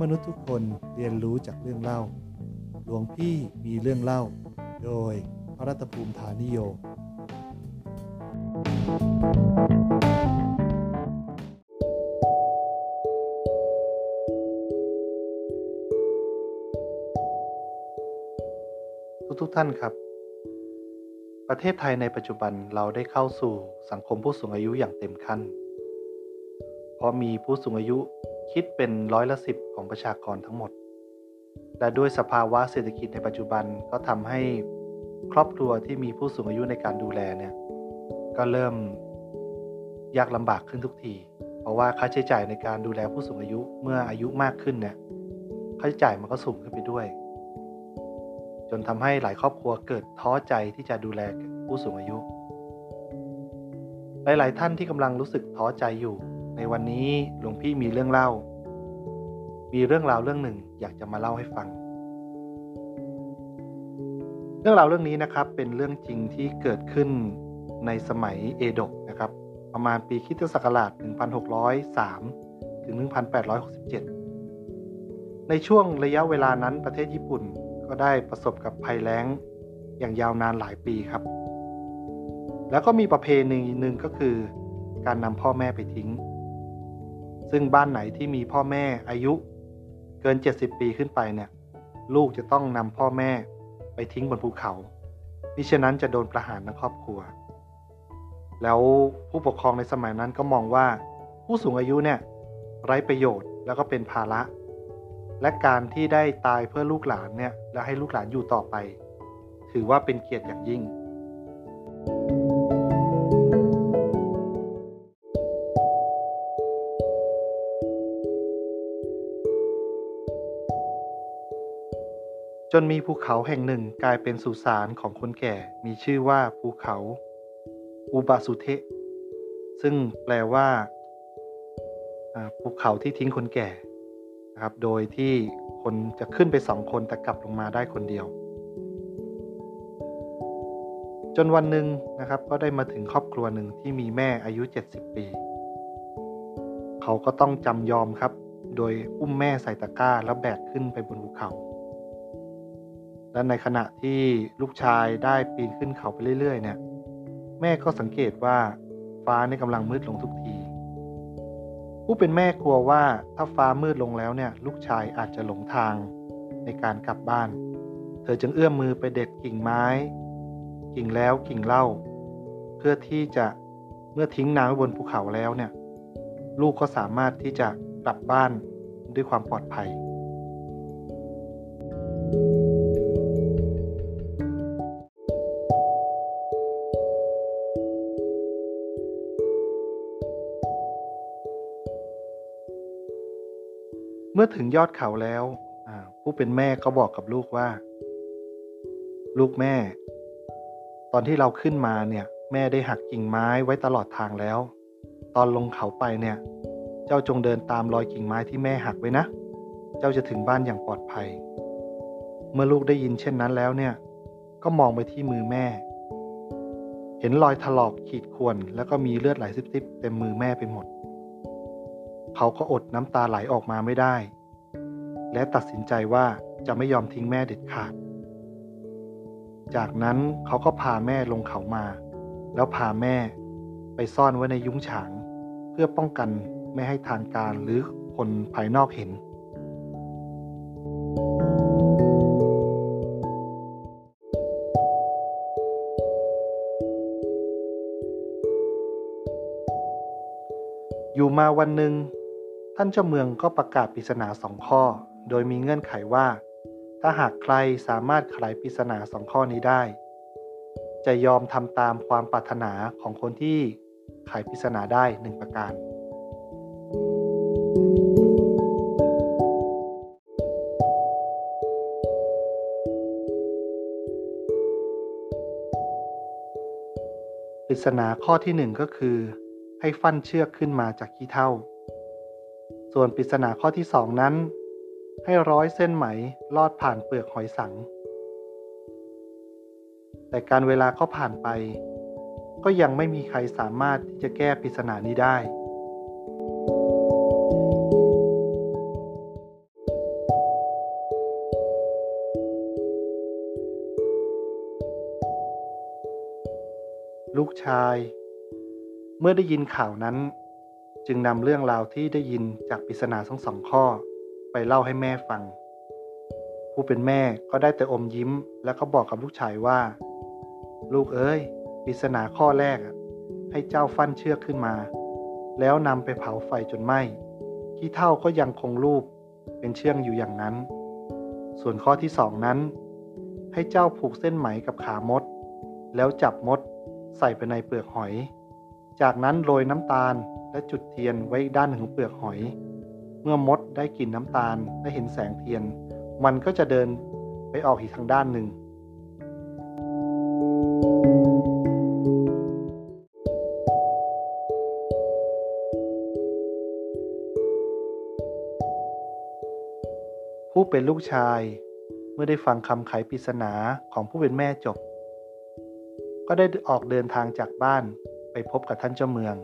มนุษย์ทุกคนเรียนรู้จากเรื่องเล่า หลวงพี่มีเรื่องเล่า โดยพระรัตภูมิฐานิโย ทุกทุกๆท่านครับ ประเทศไทยในปัจจุบันเราได้เข้าสู่สังคมผู้สูงอายุอย่างเต็มขั้น เพราะมีผู้สูงอายุ คิดเป็นร้อยละสิบของประชากรทั้งหมด และด้วยสภาวะเศรษฐกิจในปัจจุบันก็ทำให้ครอบครัวที่มีผู้สูงอายุในการดูแลเนี่ยก็เริ่มยากลำบากขึ้นทุกที เพราะว่าค่าใช้จ่ายในการดูแลผู้สูงอายุเมื่ออายุมากขึ้นเนี่ยค่าใช้จ่ายมันก็สูงขึ้นไปด้วย จนทำให้หลายครอบครัวเกิดท้อใจที่จะดูแลผู้สูงอายุ หลาย ๆ ท่านที่กำลังรู้สึกท้อใจอยู่ ในวันนี้หลวงพี่มีเรื่องเล่า มีเรื่องราวเรื่องหนึ่งอยากจะมาเล่าให้ฟัง เรื่องราวเรื่องนี้นะครับเป็นเรื่องจริงที่เกิดขึ้นในสมัยเอโดะนะครับ ประมาณปีคริสตศักราช 1603 ถึง 1867 ในช่วงระยะเวลานั้นประเทศญี่ปุ่นก็ได้ประสบกับภัยแล้งอย่างยาวนานหลายปีครับ แล้วก็มีประเพณีหนึ่งก็คือการนำพ่อแม่ไปทิ้ง ซึ่งบ้านไหนที่มีพ่อแม่อายุ เกิน 70 ปีขึ้นไปเนี่ย ลูกจะต้องนำพ่อแม่ไปทิ้งบนภูเขามิฉะนั้นจะโดนประหารทั้งครอบครัว แล้วผู้ปกครองในสมัยนั้นก็มองว่า ผู้สูงอายุเนี่ยไร้ประโยชน์แล้วก็เป็นภาระ และการที่ได้ตายเพื่อลูกหลานเนี่ยและให้ลูกหลานอยู่ต่อไป ถือว่าเป็นเกียรติอย่างยิ่ง จนมีภูเขาแห่งหนึ่งกลายเป็นสุสานของคนแก่ มีชื่อว่าภูเขา อุบาสุเทะซึ่งแปลว่าอ่าภูเขาที่ทิ้งคนแก่นะครับ โดยที่คนจะขึ้นไปสองคนแต่กลับลงมาได้คนเดียว จนวันหนึ่งนะครับ ก็ได้มาถึงครอบครัวหนึ่งที่มีแม่อายุ 70 ปี เขาก็ต้องจำยอมครับ โดยอุ้มแม่ใส่ตะกร้าแล้วแบกขึ้นไปบนภูเขา และในขณะที่ลูกชายได้ปีนขึ้นเขาไปเรื่อย ๆ เนี่ย แม่ก็สังเกตว่าฟ้าในกำลังมืดลงทุกที ผู้เป็นแม่กลัวว่าถ้าฟ้ามืดลงแล้วเนี่ย ลูกชายอาจจะหลงทางในการกลับบ้าน เธอจึงเอื้อมมือไปเด็ดกิ่งไม้ กิ่งแล้วกิ่งเล่า เพื่อที่จะเมื่อทิ้งน้ำไว้บนภูเขาแล้วเนี่ย ลูกก็สามารถที่จะกลับบ้านด้วยความปลอดภัยเมื่อถึงยอดเขาแล้วผู้เป็นแม่ก็บอกกับลูกว่า ลูกแม่ ตอนที่เราขึ้นมาเนี่ย แม่ได้หักกิ่งไม้ไว้ตลอดทางแล้ว ตอนลงเขาไปเนี่ย เจ้าจงเดินตามรอยกิ่งไม้ที่แม่หักไว้นะ เจ้าจะถึงบ้านอย่างปลอดภัย เมื่อลูกได้ยินเช่นนั้นแล้วเนี่ย ก็มองไปที่มือแม่ เห็นรอยถลอกขีดข่วนแล้วก็มีเลือดไหลซิบๆเต็มมือแม่ไปหมด เขาก็อดน้ำตาไหลออกมาไม่ได้ และตัดสินใจว่าจะไม่ยอมทิ้งแม่เด็ดขาด จากนั้นเขาก็พาแม่ลงเขามา แล้วพาแม่ไปซ่อนไว้ในยุ้งฉาง เพื่อป้องกันไม่ให้ทางการหรือคนภายนอกเห็น อยู่มาวันหนึ่ง ท่านเจ้าเมืองก็ประกาศปริศนาสองข้อ โดยมีเงื่อนไขว่า ถ้าหากใครสามารถไขปริศนาสองข้อนี้ได้ จะยอมทำตามความปรารถนาของคนที่ไขปริศนาได้หนึ่งประการ ปริศนาข้อที่หนึ่งก็คือ ให้ฟันเชือกขึ้นมาจากขี้เถ้า ส่วนปริศนาข้อที่สองนั้น ให้ร้อยเส้นไหมลอดผ่านเปลือกหอยสัง แต่การเวลาก็ผ่านไป ก็ยังไม่มีใครสามารถที่จะแก้ปริศนานี้ได้ลูกชาย เมื่อได้ยินข่าวนั้น จึงนำเรื่องราวที่ได้ยินจากปริศนาทั้งสองข้อ ไปเล่าให้แม่ฟัง ผู้เป็นแม่ก็ได้แต่อมยิ้ม แล้วก็บอกกับลูกชายว่า ลูกเอ้ยปริศนาข้อแรกให้เจ้าฟันเชือกขึ้นมา แล้วนำไปเผาไฟจนไหม้ขี้เท่าก็ยังคงรูปเป็นเชืองอยู่อย่างนั้น ส่วนข้อที่สองนั้น ให้เจ้าผูกเส้นไหมกับขามด แล้วจับมดใส่ไปในเปลือกหอย จากนั้นโรยน้ำตาล และจุดเทียนไว้ด้านหนึ่งของเปลือกหอย เมื่อมดได้กลิ่นน้ำตาลและเห็นแสงเทียน มันก็จะเดินไปออกอีกทางด้านหนึ่ง ผู้เป็นลูกชาย เมื่อได้ฟังคำไขปริศนาของผู้เป็นแม่จบ ก็ได้ออกเดินทางจากบ้านไปพบกับท่านเจ้าเมือง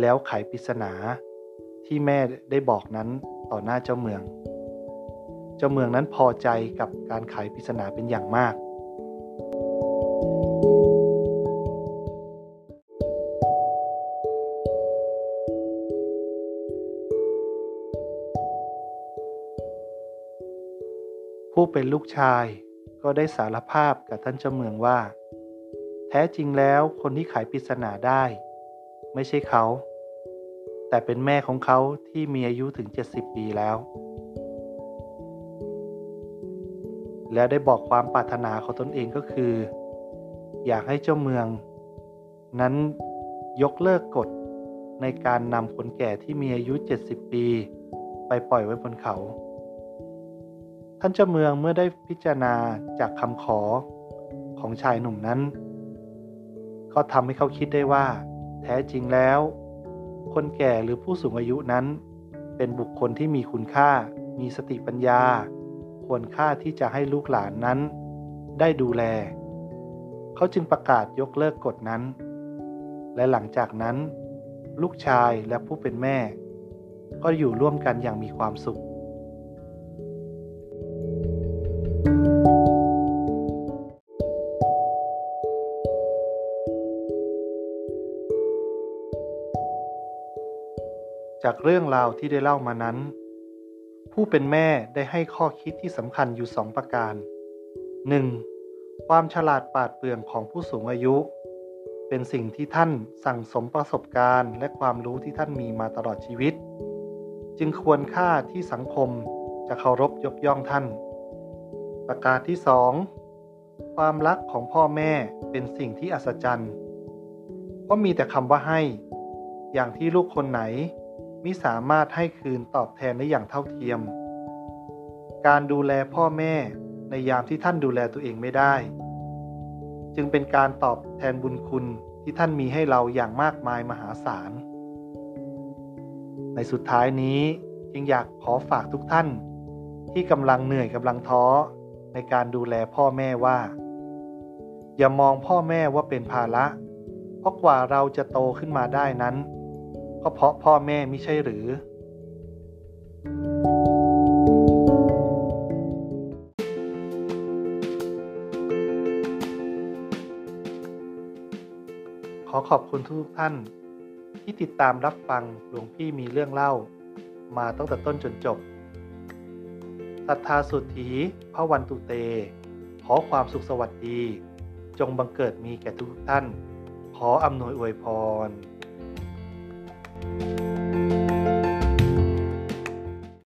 แล้วไขปริศนาที่แม่ได้บอกนั้นต่อหน้าเจ้าเมือง เจ้าเมืองนั้นพอใจกับการไขปริศนาเป็นอย่างมาก ผู้เป็นลูกชายก็ได้สารภาพกับท่านเจ้าเมืองว่า แท้จริงแล้วคนที่ไขปริศนาได้ ไม่ใช่เขา แต่เป็นแม่ของเขาที่มีอายุถึง 70 ปีแล้ว แล้วได้บอกความปรารถนาของตนเองก็คือ อยากให้เจ้าเมือง นั้นยกเลิกกฎในการนำคนแก่ที่มีอายุ 70 ปี ไปปล่อยไว้บนเขา ท่านเจ้าเมืองเมื่อได้พิจารณาจากคำขอของชายหนุ่มนั้น ก็ทำให้เขาคิดได้ว่า แท้จริงแล้ว คนแก่หรือผู้สูงอายุนั้น เป็นบุคคลที่มีคุณค่า มีสติปัญญา ควรค่าที่จะให้ลูกหลานนั้น ได้ดูแล เขาจึงประกาศยกเลิกกฎนั้น และหลังจากนั้น ลูกชายและผู้เป็นแม่ ก็อยู่ร่วมกันอย่างมีความสุข จากเรื่องราวที่ได้เล่ามานั้น ผู้เป็นแม่ได้ให้ข้อคิดที่สำคัญอยู่สองประการ 1. ความฉลาดปาดเปรื่องของผู้สูงอายุ เป็นสิ่งที่ท่านสั่งสมประสบการณ์ และความรู้ที่ท่านมีมาตลอดชีวิต จึงควรค่าที่สังคมจะเคารพยกย่องท่าน ประการที่สองความรักของพ่อแม่เป็นสิ่งที่อัศจรรย์ เพราะมีแต่คำว่าให้ อย่างที่ลูกคนไหน มิสามารถให้คืนตอบแทนได้อย่างเท่าเทียม การดูแลพ่อแม่ในยามที่ท่านดูแลตัวเองไม่ได้ จึงเป็นการตอบแทนบุญคุณที่ท่านมีให้เราอย่างมากมายมหาศาล ในสุดท้ายนี้จึงอยากขอฝากทุกท่าน ที่กำลังเหนื่อยกำลังท้อในการดูแลพ่อแม่ว่า อย่ามองพ่อแม่ว่าเป็นภาระ เพราะกว่าเราจะโตขึ้นมาได้นั้น ก็เพราะพ่อแม่ไม่ใช่หรือ ขอขอบคุณทุกท่าน ที่ติดตามรับฟังหลวงพี่มีเรื่องเล่า มาตั้งแต่ต้นจนจบศรัทธาสุทธีพระวันตุเต ขอความสุขสวัสดี จงบังเกิดมีแก่ทุกท่าน ขออำนวยอวยพร